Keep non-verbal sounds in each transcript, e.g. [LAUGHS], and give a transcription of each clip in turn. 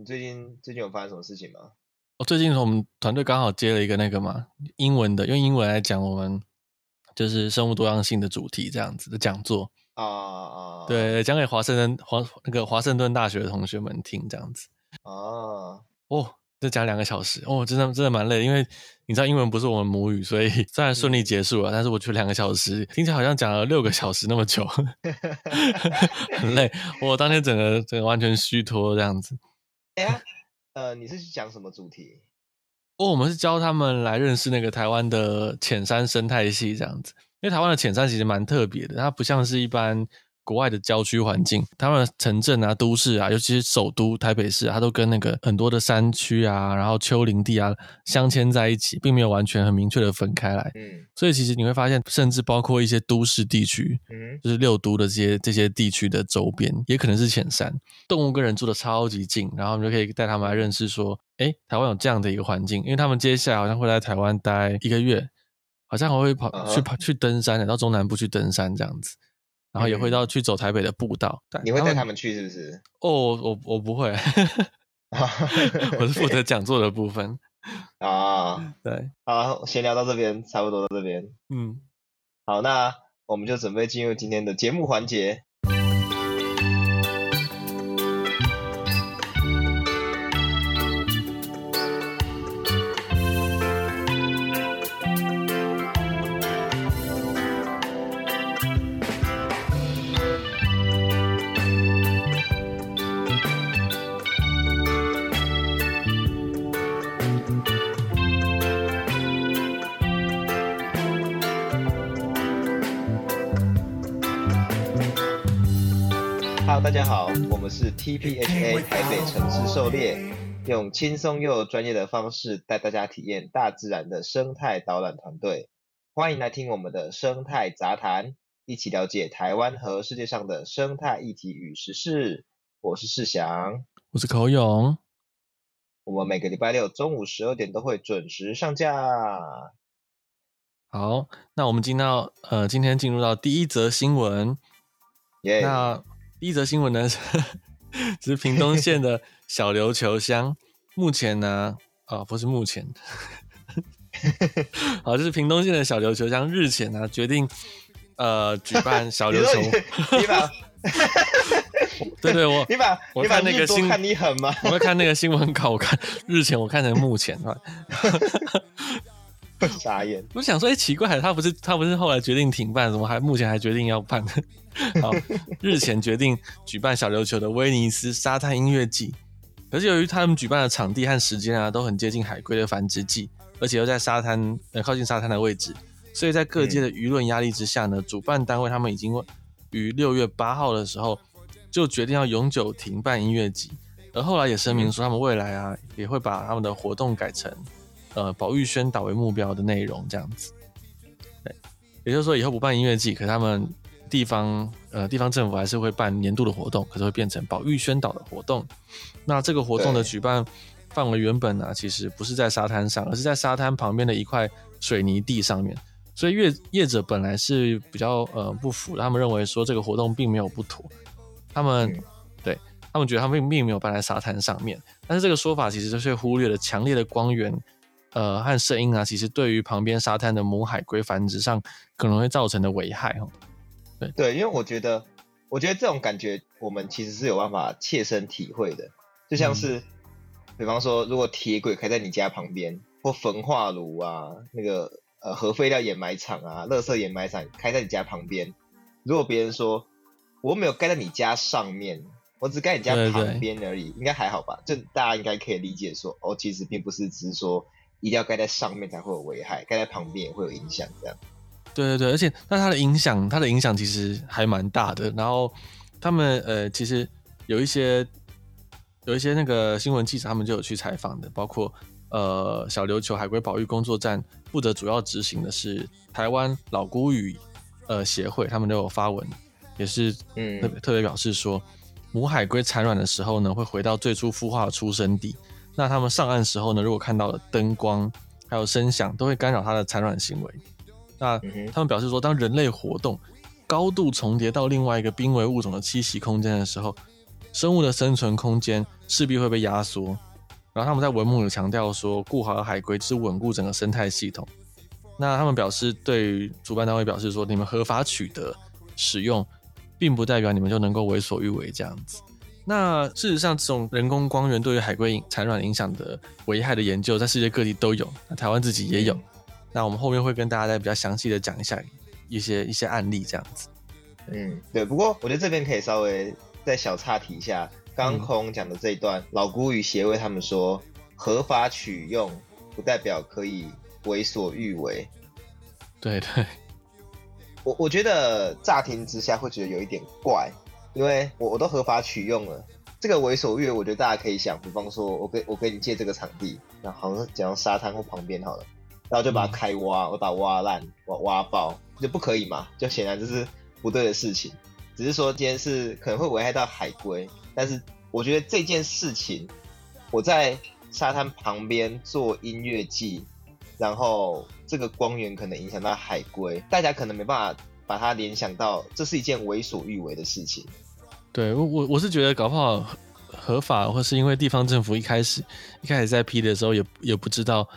你最近最近有发生什么事情吗？我最近我们团队刚好接了一个那个嘛，英文的，用英文来讲我们就是生物多样性的主题这样子的讲座啊啊，对，讲给华盛顿华那个华盛顿大学的同学们听这样子啊，哦。就讲两个小时哦，真的真的蛮累，因为你知道英文不是我们母语，所以 [LAUGHS] 虽然顺利结束了，嗯、但是我觉得两个小时听起来好像讲了六个小时那么久，[LAUGHS] 很累。我当天整个整个完全虚脱这样子。哎呀，呃，你是讲什么主题？哦，我们是教他们来认识那个台湾的浅山生态系这样子，因为台湾的浅山其实蛮特别的，它不像是一般。国外的郊区环境，他们的城镇啊、都市啊，尤其是首都台北市啊，它都跟那个很多的山区啊，然后丘陵地啊镶嵌在一起，并没有完全很明确的分开来。嗯，所以其实你会发现，甚至包括一些都市地区，嗯，就是六都的这些这些地区的周边，也可能是浅山，动物跟人住的超级近，然后我们就可以带他们来认识说，哎，台湾有这样的一个环境，因为他们接下来好像会在台湾待一个月，好像还会跑去跑去登山，到中南部去登山这样子。然后也会到去走台北的步道，嗯、你会带他们去是不是？哦，我我不会，[LAUGHS] 我是负责讲座的部分 [LAUGHS] 啊。对，好，先聊到这边，差不多到这边。嗯，好，那我们就准备进入今天的节目环节。TPHA 台北城市狩猎，用轻松又专业的方式带大家体验大自然的生态导览团队。欢迎来听我们的生态杂谈，一起了解台湾和世界上的生态议题与时事。我是世祥，我是口勇。我们每个礼拜六中午十二点都会准时上架。好，那我们进到呃，今天进入到第一则新闻。耶那第一则新闻呢，是是屏东县的小琉球乡，目前呢，啊、哦，不是目前，[LAUGHS] 好，就是屏东县的小琉球乡。日前呢决定，呃，举办小琉球，你把，[LAUGHS] 对对，我，你把，我看那个新，看你狠吗？我会看那个新闻稿，我看日前，我看成目前，[LAUGHS] 傻眼，我想说，哎，奇怪，他不是他不是后来决定停办，怎么还目前还决定要办？[LAUGHS] 好，日前决定举办小琉球的威尼斯沙滩音乐季，可是由于他们举办的场地和时间啊都很接近海龟的繁殖季，而且又在沙滩呃靠近沙滩的位置，所以在各界的舆论压力之下呢，主办单位他们已经于六月八号的时候就决定要永久停办音乐季，而后来也声明说他们未来啊也会把他们的活动改成呃保育宣导为目标的内容这样子，对，也就是说以后不办音乐季，可他们。地方呃，地方政府还是会办年度的活动，可是会变成保育宣导的活动。那这个活动的举办范围原本呢、啊，其实不是在沙滩上，而是在沙滩旁边的一块水泥地上面。所以业业者本来是比较呃不服，他们认为说这个活动并没有不妥，他们、嗯、对他们觉得他们并并没有办在沙滩上面。但是这个说法其实就是忽略了强烈的光源呃和声音啊，其实对于旁边沙滩的母海龟繁殖上可能会造成的危害哦。对，对，因为我觉得，我觉得这种感觉我们其实是有办法切身体会的，就像是，嗯、比方说，如果铁轨开在你家旁边，或焚化炉啊，那个呃核废料掩埋场啊，垃圾掩埋场开在你家旁边，如果别人说我没有盖在你家上面，我只盖你家旁边而已，对对应该还好吧？就大家应该可以理解说，哦，其实并不是只是说一定要盖在上面才会有危害，盖在旁边也会有影响这样。对对对，而且那它的影响，它的影响其实还蛮大的。然后他们呃，其实有一些有一些那个新闻记者，他们就有去采访的，包括呃小琉球海龟保育工作站负责主要执行的是台湾老姑语呃协会，他们都有发文，也是嗯特别特别表示说，母海龟产卵的时候呢，会回到最初孵化的出生地。那他们上岸时候呢，如果看到了灯光还有声响，都会干扰它的产卵行为。那他们表示说，当人类活动高度重叠到另外一个濒危物种的栖息空间的时候，生物的生存空间势必会被压缩。然后他们在文末有强调说，顾好海龟是稳固整个生态系统。那他们表示，对于主办单位表示说，你们合法取得使用，并不代表你们就能够为所欲为这样子。那事实上，这种人工光源对于海龟产卵影响的危害的研究，在世界各地都有，那台湾自己也有。那我们后面会跟大家再比较详细的讲一下一些一些案例这样子。嗯，对。不过我觉得这边可以稍微再小岔题一下，刚刚孔讲的这一段，嗯、老姑与协会他们说，合法取用不代表可以为所欲为。对对。我我觉得乍听之下会觉得有一点怪。因为我我都合法取用了，这个为所欲为，我觉得大家可以想，比方说我给我给你借这个场地，那好像讲沙滩或旁边好了，然后就把它开挖，我把它挖烂，挖挖爆，就不可以嘛？就显然这是不对的事情。只是说今天是可能会危害到海龟，但是我觉得这件事情，我在沙滩旁边做音乐季，然后这个光源可能影响到海龟，大家可能没办法。把它联想到，这是一件为所欲为的事情。对我，我我是觉得搞不好合法，或是因为地方政府一开始一开始在批的时候，也也不知道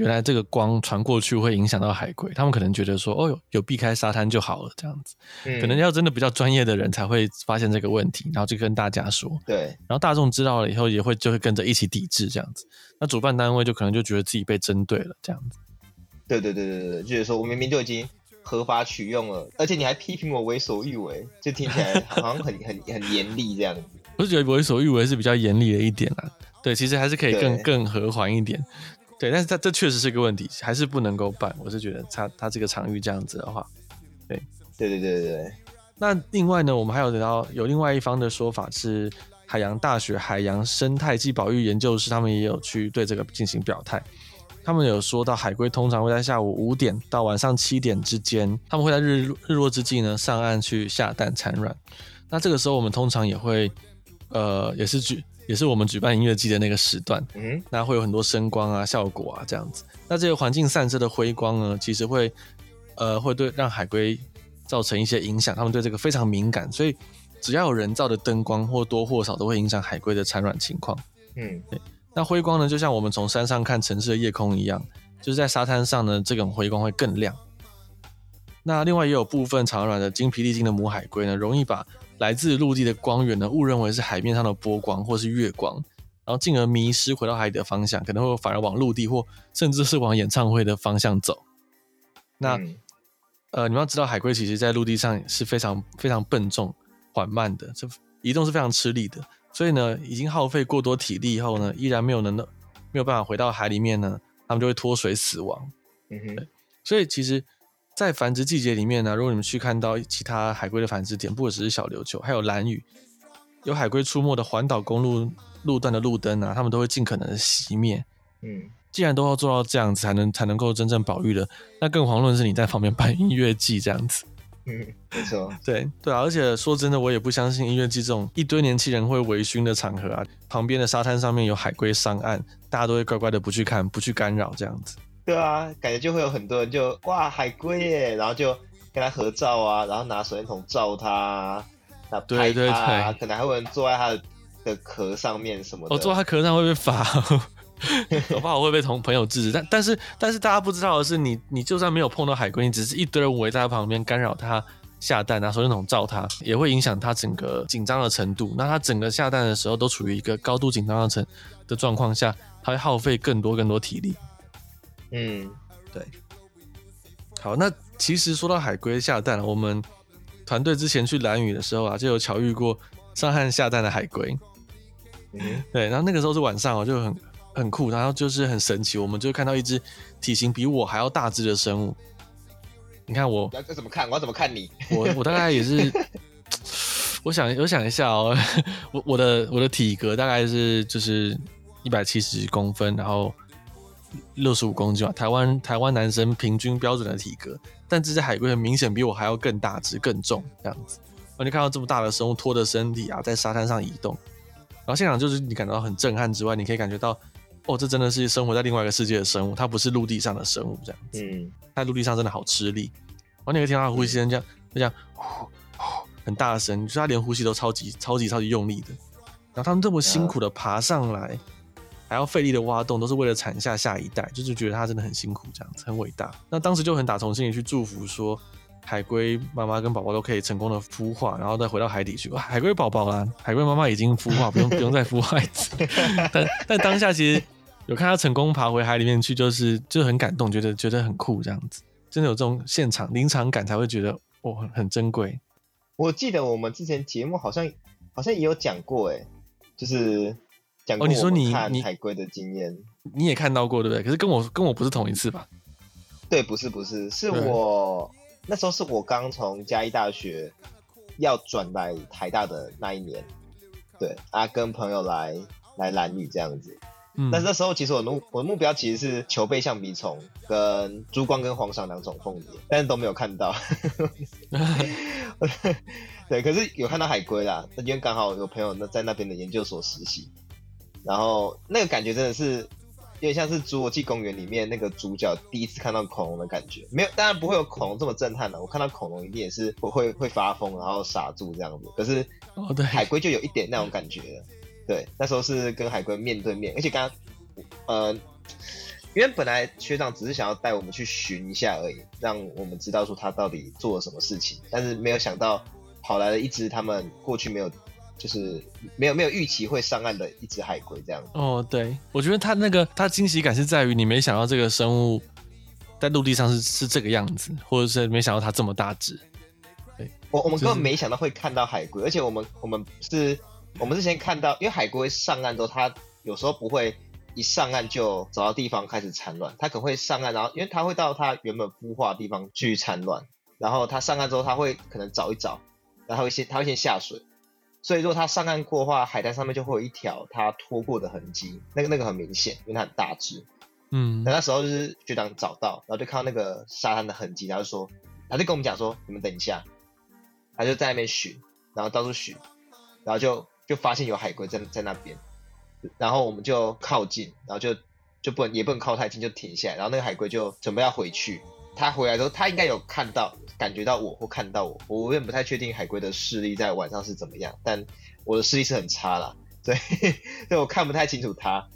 原来这个光传过去会影响到海龟，他们可能觉得说，哦哟，有避开沙滩就好了，这样子。嗯，可能要真的比较专业的人才会发现这个问题，然后就跟大家说。对，然后大众知道了以后，也会就会跟着一起抵制这样子。那主办单位就可能就觉得自己被针对了，这样子。对对对对对，就是说我明明就已经。合法取用了，而且你还批评我为所欲为，就听起来好像很很很严厉这样子。我是觉得为所欲为是比较严厉的一点啦。对，其实还是可以更更和缓一点。对，但是它这确实是个问题，还是不能够办。我是觉得它它这个场域这样子的话，对，对对对对对。那另外呢，我们还有得到有另外一方的说法是，海洋大学海洋生态暨保育研究室，他们也有去对这个进行表态。他们有说到，海龟通常会在下午五点到晚上七点之间，他们会在日日落之际呢上岸去下蛋产卵。那这个时候我们通常也会，呃，也是举也是我们举办音乐季的那个时段，嗯，那会有很多声光啊、效果啊这样子。那这个环境散射的辉光呢，其实会，呃，会对让海龟造成一些影响，他们对这个非常敏感，所以只要有人造的灯光或多或少都会影响海龟的产卵情况。嗯，对。那辉光呢，就像我们从山上看城市的夜空一样，就是在沙滩上呢，这种辉光会更亮。那另外也有部分产卵的精疲力尽的母海龟呢，容易把来自陆地的光源呢误认为是海面上的波光或是月光，然后进而迷失回到海底的方向，可能会反而往陆地或甚至是往演唱会的方向走。那、嗯、呃，你们要知道，海龟其实在陆地上是非常非常笨重、缓慢的，这移动是非常吃力的。所以呢，已经耗费过多体力以后呢，依然没有能没有办法回到海里面呢，他们就会脱水死亡。嗯哼，所以其实，在繁殖季节里面呢，如果你们去看到其他海龟的繁殖点，不只是小琉球，还有蓝屿，有海龟出没的环岛公路路段的路灯啊，他们都会尽可能的熄灭。嗯，既然都要做到这样子，才能才能够真正保育的，那更遑论是你在旁边办音乐祭这样子。[LAUGHS] 嗯，没错，对对啊，而且说真的，我也不相信音乐祭这种一堆年轻人会微醺的场合啊，旁边的沙滩上面有海龟上岸，大家都会乖乖的不去看，不去干扰这样子。对啊，感觉就会有很多人就哇海龟耶，然后就跟他合照啊，然后拿手电筒照他，那拍他，对对对，可能还会有人坐在他的的壳上面什么的。我、哦、坐在他壳上会被罚。我怕我会被同朋友制止，但但是但是大家不知道的是你，你你就算没有碰到海龟，你只是一堆人围在他旁边干扰他下蛋，拿手电筒照他，也会影响他整个紧张的程度。那他整个下蛋的时候都处于一个高度紧张的程的状况下，他会耗费更多更多体力。嗯，对。好，那其实说到海龟下蛋，我们团队之前去蓝屿的时候啊，就有巧遇过上岸下蛋的海龟。嗯，对，然后那个时候是晚上，哦就很。很酷，然后就是很神奇，我们就看到一只体型比我还要大只的生物。你看我，要怎么看？我要怎么看你？我我大概也是，[LAUGHS] 我想我想一下哦，我我的我的体格大概是就是一百七十公分，然后六十五公斤吧，台湾台湾男生平均标准的体格。但这只海龟很明显比我还要更大只、更重这样子。然后你看到这么大的生物拖着身体啊，在沙滩上移动，然后现场就是你感到很震撼之外，你可以感觉到。哦，这真的是生活在另外一个世界的生物，它不是陆地上的生物这样子。嗯，在陆地上真的好吃力。然后你会听到它呼吸声这样，就这样呼呼，很大声，就是他连呼吸都超级超级超级用力的。然后他们这么辛苦的爬上来，还要费力的挖洞，都是为了产下下一代，就是觉得他真的很辛苦，这样子很伟大。那当时就很打从心里去祝福说，海龟妈妈跟宝宝都可以成功的孵化，然后再回到海底去。哇，海龟宝宝啦，海龟妈妈已经孵化，不用不用再孵孩子。[LAUGHS] 但但当下其实有看他成功爬回海里面去，就是就很感动，觉得觉得很酷，这样子真的有这种现场临场感，才会觉得哦很很珍贵。我记得我们之前节目好像好像也有讲过，哎，就是讲过。哦，你说你你海龟的经验，你也看到过对不对？可是跟我跟我不是同一次吧？对，不是不是，是我。那时候是我刚从嘉义大学要转来台大的那一年，对啊，跟朋友来来蓝屿这样子。嗯，但是那时候其实我目我的目标其实是球背象鼻虫跟珠光跟黄赏两种凤蝶，但是都没有看到。[LAUGHS] 对，可是有看到海龟啦，那因为刚好有朋友那在那边的研究所实习，然后那个感觉真的是。有点像是《侏罗纪公园》里面那个主角第一次看到恐龙的感觉，没有，当然不会有恐龙这么震撼了。我看到恐龙一定也是会会会发疯，然后傻住这样子。可是，哦，对，海龟就有一点那种感觉了。对，那时候是跟海龟面对面，而且刚刚，呃，因为本来学长只是想要带我们去寻一下而已，让我们知道说他到底做了什么事情，但是没有想到跑来了一只他们过去没有。就是没有没有预期会上岸的一只海龟这样子。哦，对，我觉得它那个它惊喜感是在于你没想到这个生物在陆地上是是这个样子，或者是没想到它这么大只。对，我我们根本没想到会看到海龟，而且我们我们是我们之前看到，因为海龟上岸之后，它有时候不会一上岸就找到地方开始产卵，它可能会上岸，然后因为它会到它原本孵化的地方去产卵，然后它上岸之后，它会可能找一找，然后会先它会先下水。所以，如果它上岸过的话，海滩上面就会有一条它拖过的痕迹，那个那个很明显，因为它很大只。嗯，那那时候就是学长找到，然后就看到那个沙滩的痕迹，然后就说，他就跟我们讲说，你们等一下，他就在那边寻，然后到处寻，然后就就发现有海龟在在那边，然后我们就靠近，然后就就不能也不能靠太近，就停下来，然后那个海龟就准备要回去。他回来之后，他应该有看到、感觉到我或看到我。我有点不太确定海龟的视力在晚上是怎么样，但我的视力是很差啦，所以所以我看不太清楚他。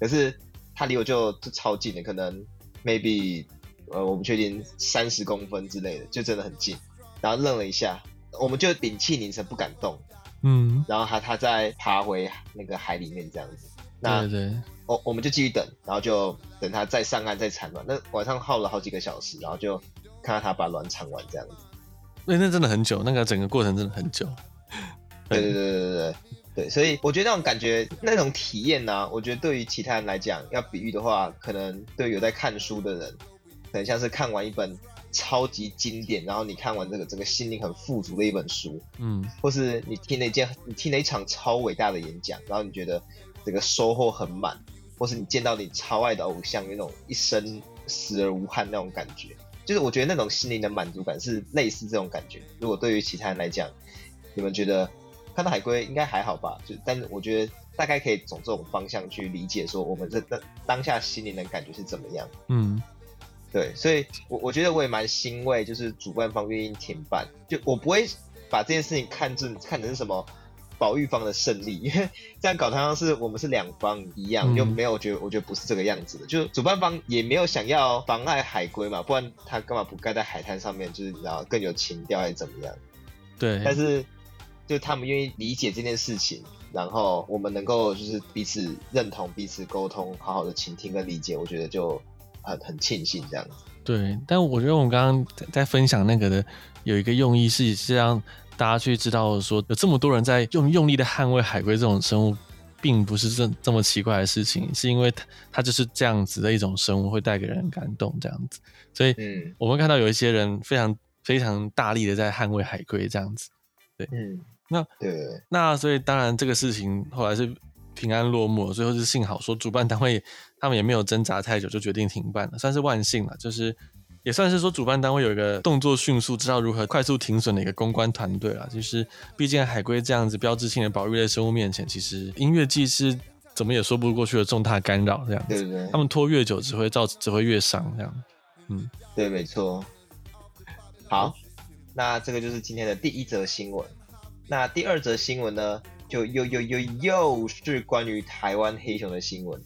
可是他离我就就超近的，可能 maybe 呃我不确定三十公分之类的，就真的很近。然后愣了一下，我们就屏气凝神不敢动。嗯，然后他他再爬回那个海里面这样子。那对对。我我们就继续等，然后就等它再上岸再产卵。那晚上耗了好几个小时，然后就看到它把卵产完这样子。对，那真的很久，那个整个过程真的很久。[LAUGHS] 对对对对对对对，所以我觉得那种感觉、那种体验呢、啊，我觉得对于其他人来讲，要比喻的话，可能对于有在看书的人，可能像是看完一本超级经典，然后你看完这个整个心灵很富足的一本书，嗯，或是你听了一件你听了一场超伟大的演讲，然后你觉得这个收获很满。或是你见到你超爱的偶像，那种一生死而无憾那种感觉，就是我觉得那种心灵的满足感是类似这种感觉。如果对于其他人来讲，你们觉得看到海龟应该还好吧？就但是我觉得大概可以从这种方向去理解，说我们这当当下心灵的感觉是怎么样。嗯，对，所以我我觉得我也蛮欣慰，就是主办方愿意停办，就我不会把这件事情看成看成是什么。保育方的胜利，[LAUGHS] 因为这样搞，好像是我们是两方一样，就没有觉得，我觉得不是这个样子的。就主办方也没有想要妨碍海龟嘛，不然他干嘛不盖在海滩上面？就是然后更有情调还是怎么样？对。但是就他们愿意理解这件事情，然后我们能够就是彼此认同、彼此沟通、好好的倾听跟理解，我觉得就很很庆幸这样子。对，但我觉得我们刚刚在分享那个的有一个用意是是让。大家去知道说，有这么多人在用用力的捍卫海龟这种生物，并不是这这么奇怪的事情，是因为它它就是这样子的一种生物，会带给人感动这样子。所以，嗯，我们看到有一些人非常非常大力的在捍卫海龟这样子。对，嗯，那对，那所以当然这个事情后来是平安落幕，最后是幸好说主办单位他们也没有挣扎太久，就决定停办了，算是万幸了，就是。也算是说，主办单位有一个动作迅速，知道如何快速停损的一个公关团队了。就是，毕竟海龟这样子标志性的保育类生物面前，其实音乐祭是怎么也说不过去的重大干扰。这样子，对对对，他们拖越久，只会造只会越伤。这样，嗯，对，没错。好，那这个就是今天的第一则新闻。那第二则新闻呢，就又又又又是关于台湾黑熊的新闻，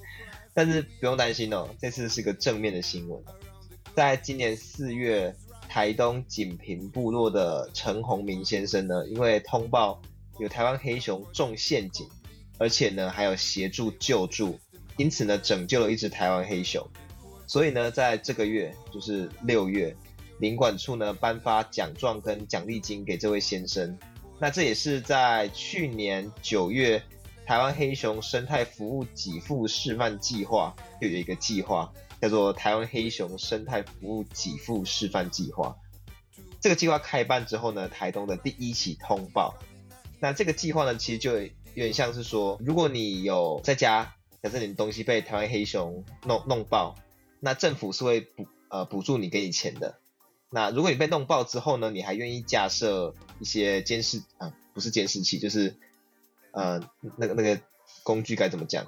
[LAUGHS] 但是不用担心哦，这次是个正面的新闻。在今年四月，台东锦屏部落的陈宏明先生呢，因为通报有台湾黑熊中陷阱，而且呢还有协助救助，因此呢拯救了一只台湾黑熊。所以呢，在这个月，就是六月，领管处呢颁发奖状跟奖励金给这位先生。那这也是在去年九月，台湾黑熊生态服务给付示范计划又有一个计划。叫做台湾黑熊生态服务给付示范计划。这个计划开办之后呢，台东的第一起通报。那这个计划呢，其实就有点像是说，如果你有在家，假设你的东西被台湾黑熊弄弄爆，那政府是会补呃补助你给你钱的。那如果你被弄爆之后呢，你还愿意架设一些监视啊、不是监视器，就是呃那个那个工具该怎么讲？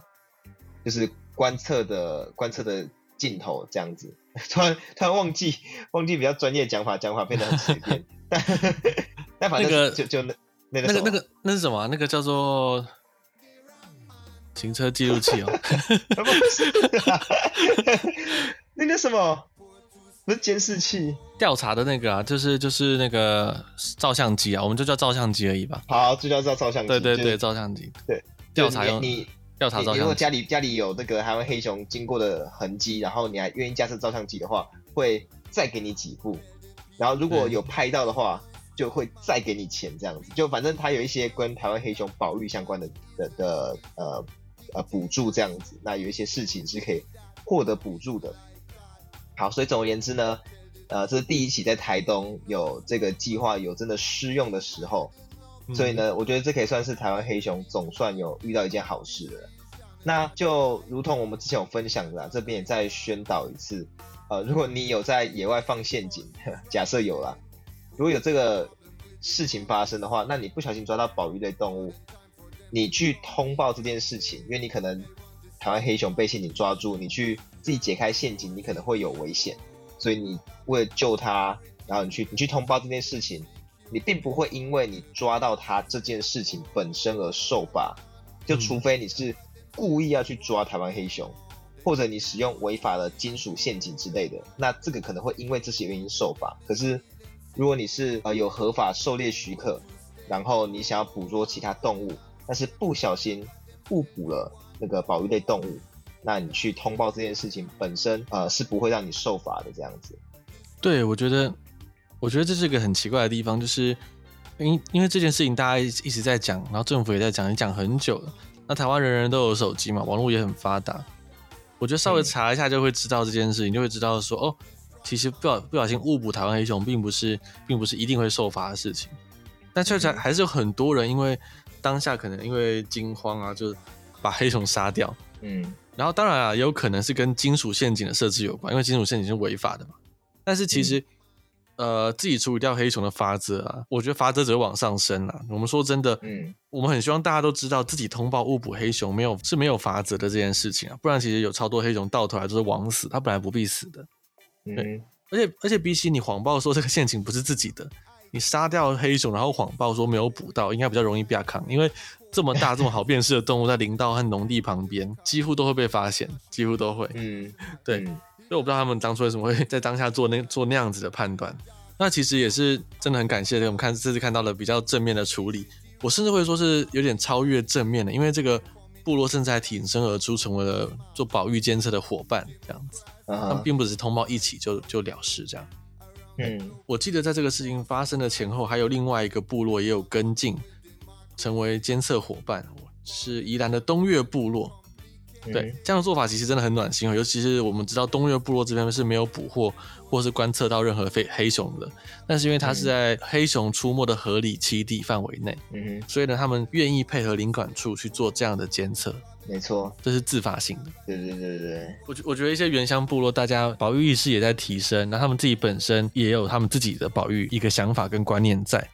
就是观测的观测的。镜头这样子，[LAUGHS] 突然突然忘记忘记比较专业讲法，讲法变得很随便。[LAUGHS] 但反正就、那个、就，就那那个那个那个那是什么、啊？那个叫做行车记录器哦。[LAUGHS] 不是、啊，那个什么不是监视器？调查的那个啊，就是就是那个照相机啊，我们就叫照相机而已吧。好，就叫照照相机。对对对，照相机。对，调查用你。调查照如果家里家里有那个台湾黑熊经过的痕迹，然后你还愿意架设照相机的话，会再给你几部。然后如果有拍到的话，就会再给你钱这样子。就反正它有一些跟台湾黑熊保育相关的的的呃呃补助这样子。那有一些事情是可以获得补助的。好，所以总而言之呢，呃，这是第一起在台东有这个计划有真的施用的时候。所以呢，我觉得这可以算是台湾黑熊总算有遇到一件好事了。那就如同我们之前有分享的啦，这边也再宣导一次。呃，如果你有在野外放陷阱，[LAUGHS] 假设有啦，如果有这个事情发生的话，那你不小心抓到保育类动物，你去通报这件事情，因为你可能台湾黑熊被陷阱抓住，你去自己解开陷阱，你可能会有危险，所以你为了救它，然后你去你去通报这件事情。你并不会因为你抓到它这件事情本身而受罚，就除非你是故意要去抓台湾黑熊，或者你使用违法的金属陷阱之类的，那这个可能会因为这些原因受罚。可是如果你是呃有合法狩猎许可，然后你想要捕捉其他动物，但是不小心误捕了那个保育类动物，那你去通报这件事情本身呃是不会让你受罚的这样子。对，我觉得。我觉得这是一个很奇怪的地方，就是因因为这件事情大家一直在讲，然后政府也在讲，也讲很久了。那台湾人人都有手机嘛，网络也很发达。我觉得稍微查一下就会知道这件事情，就会知道说哦，其实不小不小心误捕台湾黑熊，并不是并不是一定会受罚的事情。但确实还是有很多人因为当下可能因为惊慌啊，就把黑熊杀掉。嗯，然后当然啊，也有可能是跟金属陷阱的设置有关，因为金属陷阱是违法的嘛。但是其实。嗯呃，自己处理掉黑熊的法则啊，我觉得法则只会往上升啊。我们说真的，嗯，我们很希望大家都知道自己通报误捕黑熊没有是没有法则的这件事情啊，不然其实有超多黑熊到头来都是枉死，他本来不必死的。对，嗯，而且而且比起你谎报说这个陷阱不是自己的，你杀掉黑熊然后谎报说没有捕到，应该比较容易被扛，因为这么大这么好辨识的动物在林道和农地旁边，几乎都会被发现，几乎都会。嗯，对。嗯所以我不知道他们当初为什么会 [LAUGHS] 在当下做那做那样子的判断。那其实也是真的很感谢，我们看这次看到了比较正面的处理。我甚至会说是有点超越正面的，因为这个部落甚至还挺身而出，成为了做保育监测的伙伴这样子。Uh. 他们并不只是通报一起就就了事这样。嗯，我记得在这个事情发生的前后，还有另外一个部落也有跟进，成为监测伙伴，是宜兰的东岳部落。对，这样的做法其实真的很暖心哦，尤其是我们知道东岳部落这边是没有捕获或是观测到任何黑黑熊的，但是因为它是在黑熊出没的合理栖地范围内，嗯哼，所以呢，他们愿意配合林管处去做这样的监测。没错，这是自发性的。对对对对，我觉我觉得一些原乡部落，大家保育意识也在提升，那他们自己本身也有他们自己的保育一个想法跟观念在。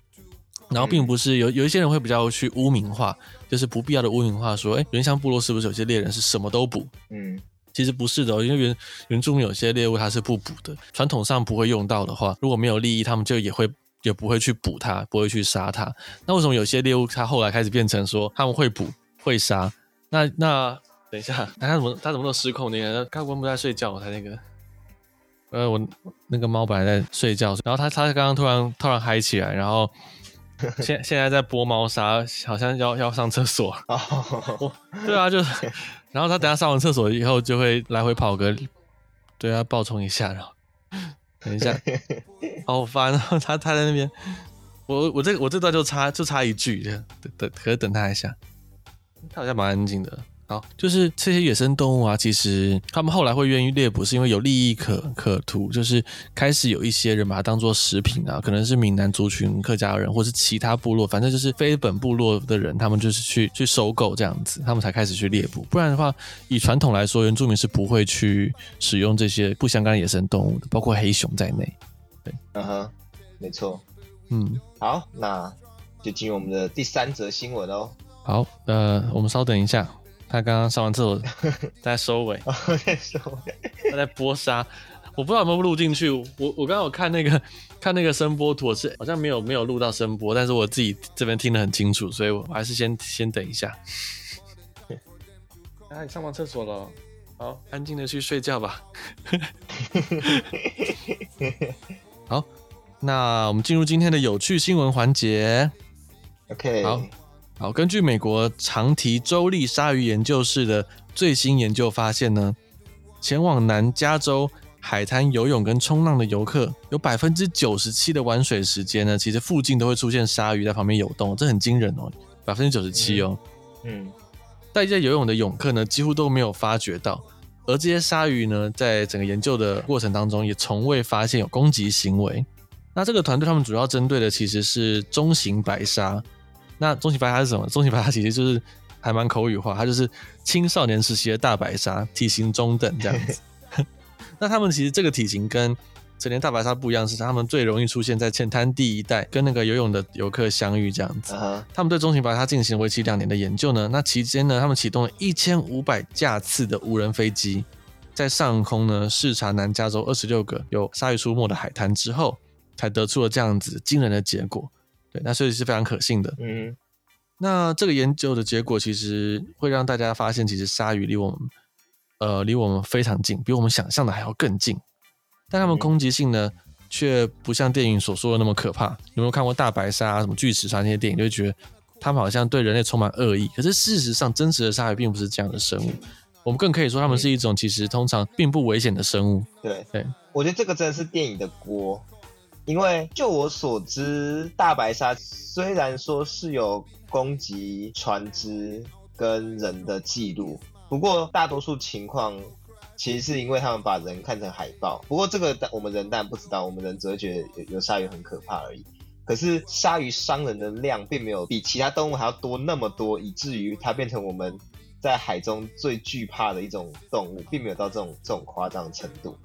然后并不是有有一些人会比较去污名化，就是不必要的污名化，说，哎，原乡部落是不是有些猎人是什么都捕？嗯，其实不是的，因为原原住民有些猎物它是不捕的，传统上不会用到的话，如果没有利益，他们就也会也不会去捕它，不会去杀它。那为什么有些猎物它后来开始变成说他们会捕会杀？那那等一下，他怎么他怎么都失控？那个刚刚不在睡觉，他那个呃，我那个猫本来在睡觉，然后它它刚刚突然突然嗨起来，然后 [LAUGHS] 现现在在拨猫砂，好像要要上厕所。哦，[LAUGHS] 对啊，就是然后他等下上完厕所以后就会来回跑个，对啊，暴冲一下，然后。等一下，[LAUGHS] 好烦啊！他他在那边，我我这我这段就差就差一句，等等，可是等他一下，他好像蛮安静的。好，就是这些野生动物啊，其实他们后来会愿意猎捕，是因为有利益可可图，就是开始有一些人把它当做食品啊，可能是闽南族群、客家人，或是其他部落，反正就是非本部落的人，他们就是去去收购这样子，他们才开始去猎捕。不然的话，以传统来说，原住民是不会去使用这些不相干的野生动物的，包括黑熊在内。对，嗯哼，没错。嗯，好，那就进入我们的第三则新闻哦。好，呃，我们稍等一下。他刚刚上完厕所，[LAUGHS] 在收尾，在收尾，他在播沙，我不知道有没有录进去。我我刚刚有看那个看那个声波图，是好像没有没有录到声波，但是我自己这边听得很清楚，所以我还是先先等一下。啊，你上完厕所了，好，安静的去睡觉吧。[LAUGHS] 好，那我们进入今天的有趣新闻环节。OK，好。好，根据美国长堤州立鲨鱼研究室的最新研究发现呢，前往南加州海滩游泳跟冲浪的游客，有百分之九十七的玩水时间呢，其实附近都会出现鲨鱼在旁边游动，这很惊人哦，百分之九十七哦。嗯，在这游泳的泳客呢，几乎都没有发觉到，而这些鲨鱼呢，在整个研究的过程当中，也从未发现有攻击行为。那这个团队他们主要针对的其实是中型白鲨。那中型白鲨是什么？中型白鲨其实就是还蛮口语化，它就是青少年时期的大白鲨，体型中等这样子。[LAUGHS] [LAUGHS] 那他们其实这个体型跟成年大白鲨不一样，是他们最容易出现在浅滩地一带，跟那个游泳的游客相遇这样子。Uh huh. 他们对中型白鲨进行为期两年的研究呢。那期间呢，他们启动了一千五百架次的无人飞机，在上空呢视察南加州二十六个有鲨鱼出没的海滩之后，才得出了这样子惊人的结果。对，那所以是非常可信的。嗯，那这个研究的结果其实会让大家发现，其实鲨鱼离我们，呃，离我们非常近，比我们想象的还要更近。但它们攻击性呢，却不像电影所说的那么可怕。有没有看过大白鲨啊、什么巨齿鲨那些电影，就会觉得它们好像对人类充满恶意。可是事实上，真实的鲨鱼并不是这样的生物。我们更可以说，它们是一种其实通常并不危险的生物。对对，我觉得这个真的是电影的锅。因为就我所知，大白鲨虽然说是有攻击船只跟人的记录，不过大多数情况其实是因为他们把人看成海豹。不过这个我们人当然不知道，我们人只会觉得有有鲨鱼很可怕而已。可是鲨鱼伤人的量并没有比其他动物还要多那么多，以至于它变成我们在海中最惧怕的一种动物，并没有到这种这种夸张的程度。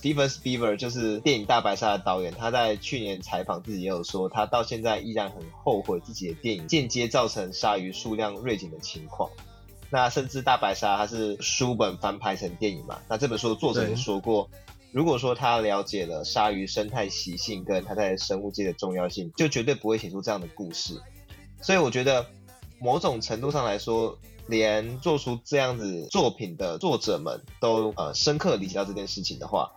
Steven Spielberg 就是电影《大白鲨》的导演，他在去年采访自己也有说，他到现在依然很后悔自己的电影间接造成鲨鱼数量锐减的情况。那甚至《大白鲨》它是书本翻拍成电影嘛？那这本书的作者也说过，如果说他了解了鲨鱼生态习性跟它在生物界的重要性，就绝对不会写出这样的故事。所以我觉得，某种程度上来说，连做出这样子作品的作者们都呃深刻理解到这件事情的话。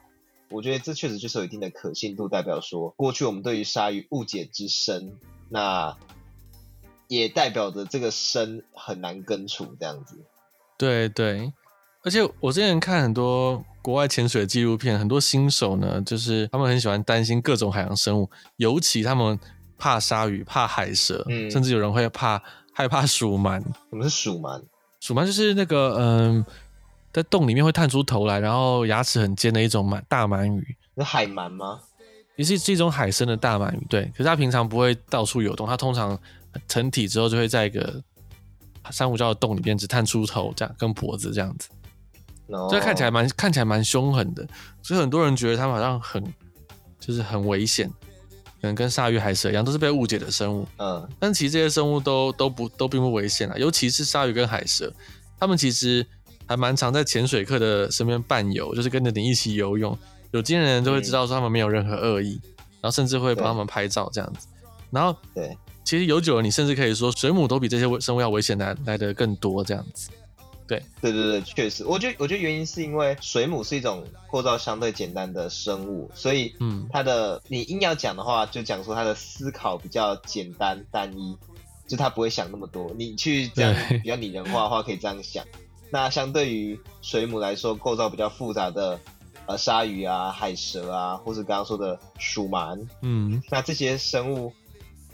我觉得这确实就是有一定的可信度，代表说过去我们对于鲨鱼误解之深，那也代表着这个深很难根除这样子。对对，而且我之前看很多国外潜水纪录片，很多新手呢，就是他们很喜欢担心各种海洋生物，尤其他们怕鲨鱼、怕海蛇，嗯，甚至有人会怕害怕鼠螨。什么是鼠螨？鼠螨就是那个嗯。在洞里面会探出头来，然后牙齿很尖的一种鳗大鳗鱼。是海鳗吗？也是是一种海生的大鳗鱼，对。可是它平常不会到处游动，它通常成体之后就会在一个珊瑚礁的洞里面只探出头，这样跟脖子这样子。以看起来蛮看起来蛮凶狠的，所以很多人觉得它们好像很就是很危险，可能跟鲨鱼、海蛇一样，都是被误解的生物。嗯，但其实这些生物都都不都并不危险啊，尤其是鲨鱼跟海蛇，它们其实。还蛮常在潜水客的身边伴游，就是跟着你一起游泳。有经验的人就会知道说他们没有任何恶意，然后甚至会帮他们拍照这样子。然后对，其实有久了，你甚至可以说水母都比这些生物要危险来来的更多这样子。对，对对对，确实，我觉得我觉得原因是因为水母是一种构造相对简单的生物，所以嗯，它的你硬要讲的话，就讲说它的思考比较简单单一，就它不会想那么多。你去这样比较拟人化的话，可以这样想。那相对于水母来说，构造比较复杂的呃鲨鱼啊、海蛇啊，或是刚刚说的鼠鳗，嗯，那这些生物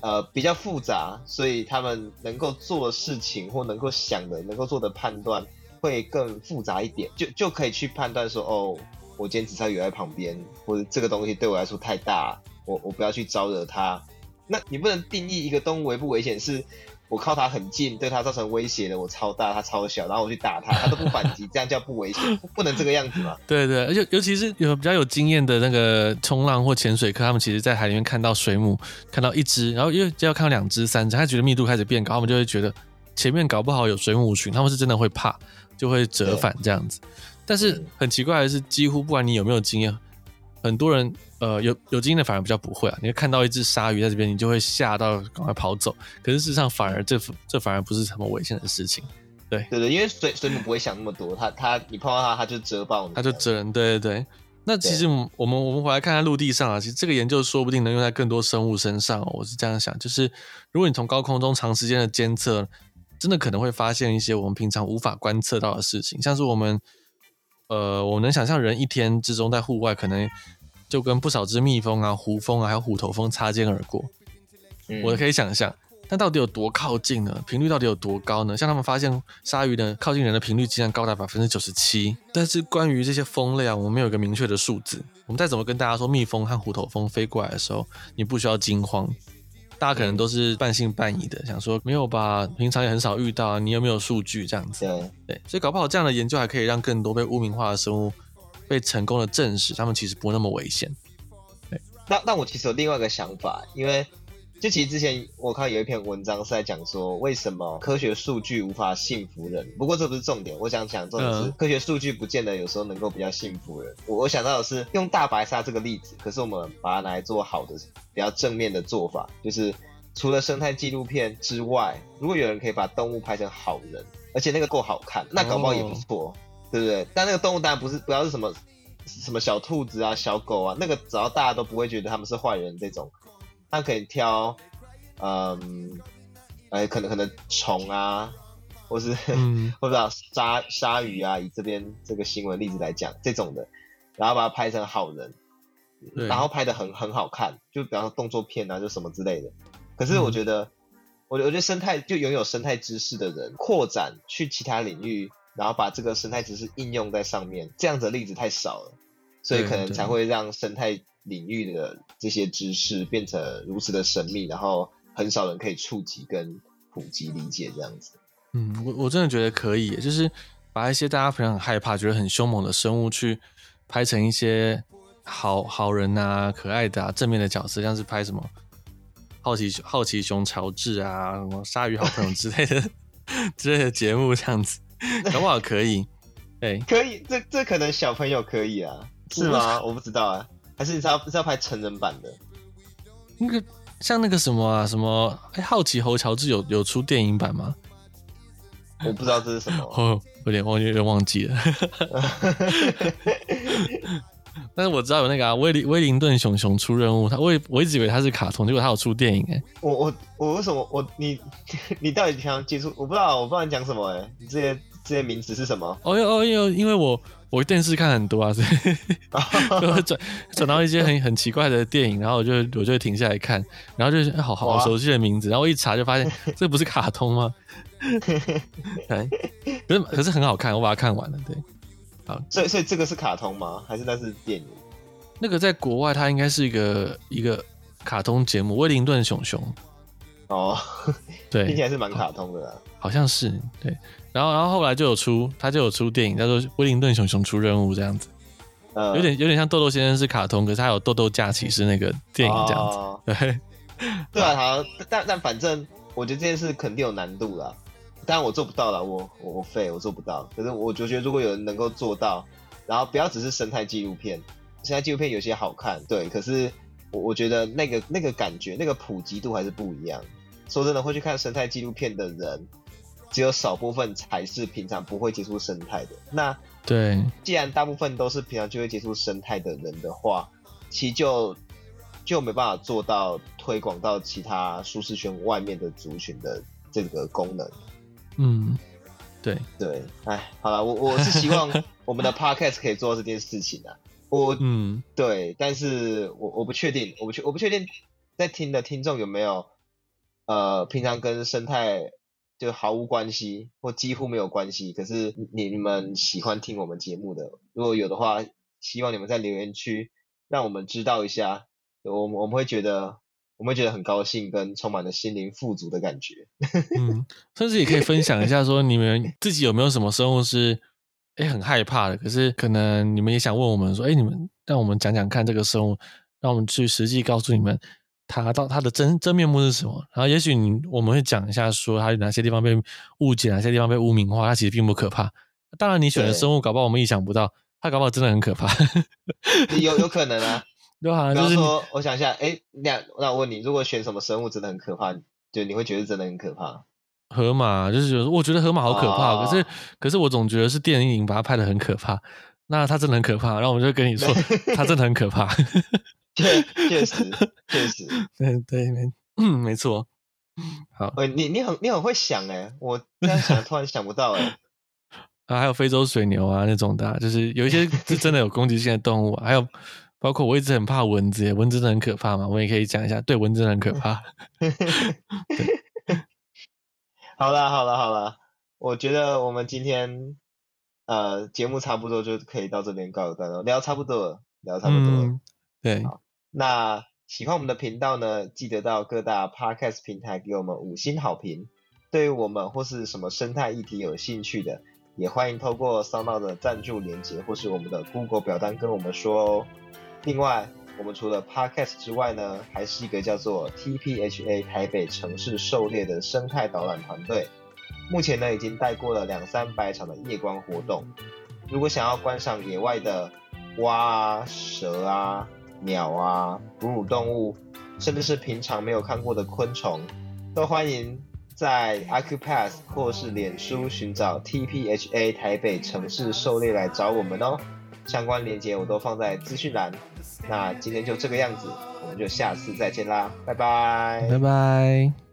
呃比较复杂，所以他们能够做的事情或能够想的、能够做的判断会更复杂一点，就就可以去判断说，哦，我今天只是要游在旁边，或者这个东西对我来说太大，我我不要去招惹它。那你不能定义一个动物危不危险是？我靠它很近，对它造成威胁的，我超大，它超小，然后我去打它，它都不反击，这样叫不危险，不能这个样子嘛？[LAUGHS] 对对，而且尤其是有比较有经验的那个冲浪或潜水客，他们其实在海里面看到水母，看到一只，然后又就要看到两只、三只，他觉得密度开始变高，他们就会觉得前面搞不好有水母群，他们是真的会怕，就会折返这样子。但是很奇怪的是，几乎不管你有没有经验。很多人呃有有经验的反而比较不会啊，你会看到一只鲨鱼在这边，你就会吓到赶快跑走。可是事实上反而这这反而不是什么危险的事情，对对对，因为水水母不会想那么多，它它你碰到它它就蛰爆你，它就蛰人。对对对，那其实我们我们回来看看陆地上啊，其实这个研究说不定能用在更多生物身上哦。我是这样想，就是如果你从高空中长时间的监测，真的可能会发现一些我们平常无法观测到的事情，像是我们。呃，我能想象人一天之中在户外，可能就跟不少只蜜蜂啊、胡蜂啊，还有虎头蜂擦肩而过。嗯、我可以想象，那到底有多靠近呢？频率到底有多高呢？像他们发现鲨鱼的靠近人的频率竟然高达百分之九十七。但是关于这些蜂类啊，我们没有一个明确的数字。我们再怎么跟大家说蜜蜂和虎头蜂飞过来的时候，你不需要惊慌。大家可能都是半信半疑的，想说没有吧，平常也很少遇到啊。你有没有数据这样子？对，所以搞不好这样的研究还可以让更多被污名化的生物被成功的证实，他们其实不那么危险。对，那那我其实有另外一个想法，因为。就其实之前我看有一篇文章是在讲说，为什么科学数据无法信服人。不过这不是重点，我想讲重点是科学数据不见得有时候能够比较信服人。我我想到的是用大白鲨这个例子，可是我们把它拿来做好的比较正面的做法，就是除了生态纪录片之外，如果有人可以把动物拍成好人，而且那个够好看，那搞不好也不错，哦、对不对？但那个动物当然不是，不要是什么什么小兔子啊、小狗啊，那个只要大家都不会觉得他们是坏人这种。他可以挑，嗯，哎、欸，可能可能虫啊，或是、嗯、[LAUGHS] 或者鲨鲨鱼啊，以这边这个新闻例子来讲，这种的，然后把它拍成好人，然后拍的很很好看，就比方说动作片啊，就什么之类的。可是我觉得，嗯、我我觉得生态就拥有生态知识的人扩展去其他领域，然后把这个生态知识应用在上面，这样子的例子太少了，所以可能才会让生态。领域的这些知识变成如此的神秘，然后很少人可以触及跟普及理解这样子。嗯，我我真的觉得可以，就是把一些大家非常很害怕、觉得很凶猛的生物，去拍成一些好好人啊、可爱的啊、正面的角色，像是拍什么好奇好奇熊乔治啊、什么鲨鱼好朋友之类的 [LAUGHS] 之类的节目，这样子，[LAUGHS] 搞不好可以。对，可以，这这可能小朋友可以啊，是吗？我不知道啊。还是你是要是要拍成人版的？那个像那个什么啊，什么？哎、欸，好奇猴乔治有有出电影版吗？我不知道这是什么，哦，有点忘，有点忘记了。[LAUGHS] [LAUGHS] 但是我知道有那个啊，威灵威灵顿熊熊出任务，他我我一直以为他是卡通，结果他有出电影哎。我我我为什么我你 [LAUGHS] 你到底平常接触？我不知道，我不知道你讲什么哎，你这些这些名词是什么？哦哟哦哟，因为我。我电视看很多啊，所以 [LAUGHS] 就会转转到一些很很奇怪的电影，然后我就我就会停下来看，然后就是好好熟悉的名字，然后我一查就发现 [LAUGHS] 这不是卡通吗？可是可是很好看，我把它看完了。对，好，所以所以这个是卡通吗？还是那是电影？那个在国外它应该是一个一个卡通节目，威灵顿熊熊。哦，对，[LAUGHS] 听起来是蛮卡通的啦，好像是对。然后，然后后来就有出，他就有出电影，叫做《威灵顿熊熊出任务》这样子，呃、有点有点像豆豆先生是卡通，可是他有豆豆假期是那个电影这样子。哦、对，[LAUGHS] 对啊，好，但但反正我觉得这件事肯定有难度啦，当然我做不到了，我我我废，我做不到。可是我就觉得如果有人能够做到，然后不要只是生态纪录片，生态纪录片有些好看，对，可是我我觉得那个那个感觉，那个普及度还是不一样。说真的，会去看生态纪录片的人，只有少部分才是平常不会接触生态的。那对，既然大部分都是平常就会接触生态的人的话，其实就就没办法做到推广到其他舒适圈外面的族群的这个功能。嗯，对。对，哎，好了，我我是希望我们的 podcast 可以做到这件事情啊。我嗯，对，但是我我不确定，我不确我不确定在听的听众有没有呃平常跟生态就毫无关系或几乎没有关系，可是你你们喜欢听我们节目的，如果有的话，希望你们在留言区让我们知道一下，我们我们会觉得我们会觉得很高兴跟充满了心灵富足的感觉。[LAUGHS] 嗯，甚至也可以分享一下说你们 [LAUGHS] 自己有没有什么生物是。哎，很害怕的。可是可能你们也想问我们说，哎，你们让我们讲讲看这个生物，让我们去实际告诉你们它到它的真真面目是什么。然后也许你我们会讲一下，说它有哪些地方被误解，哪些地方被污名化，它其实并不可怕。当然，你选的生物，搞不好我们意想不到，它搞不好真的很可怕。[LAUGHS] 有有可能啊，就好像就是说，我想一下，哎，那那我问你，如果选什么生物真的很可怕，就你会觉得真的很可怕？河马就是觉得，我觉得河马好可怕，哦，可是可是我总觉得是电影把它拍的很可怕，那它真的很可怕，然后我就跟你说，它真的很可怕。[LAUGHS] 确确实确实，[LAUGHS] 对对没嗯 [COUGHS] 没错。好，哎你你很你很会想哎，我这样想突然想不到哎。[LAUGHS] 啊，还有非洲水牛啊那种的，啊，就是有一些是真的有攻击性的动物，啊，还有包括我一直很怕蚊子，蚊子真的很可怕嘛，我也可以讲一下，对，蚊子很可怕。[LAUGHS] [LAUGHS] 好啦好啦好啦，我觉得我们今天呃节目差不多就可以到这边告一段落，聊差不多了，聊差不多了。嗯、对，好，那喜欢我们的频道呢，记得到各大 podcast 平台给我们五星好评。对于我们或是什么生态议题有兴趣的，也欢迎透过 SoundOn 的赞助连接或是我们的 Google 表单跟我们说哦。另外，我们除了 Podcast 之外呢，还是一个叫做 TPHA 台北城市狩猎的生态导览团队。目前呢，已经带过了两三百场的夜光活动。如果想要观赏野外的蛙啊、蛇啊、鸟啊、哺乳动物，甚至是平常没有看过的昆虫，都欢迎在 Accupass 或是脸书寻找 TPHA 台北城市狩猎来找我们哦。相关链接我都放在资讯栏。那今天就这个样子，我们就下次再见啦，拜拜，拜拜。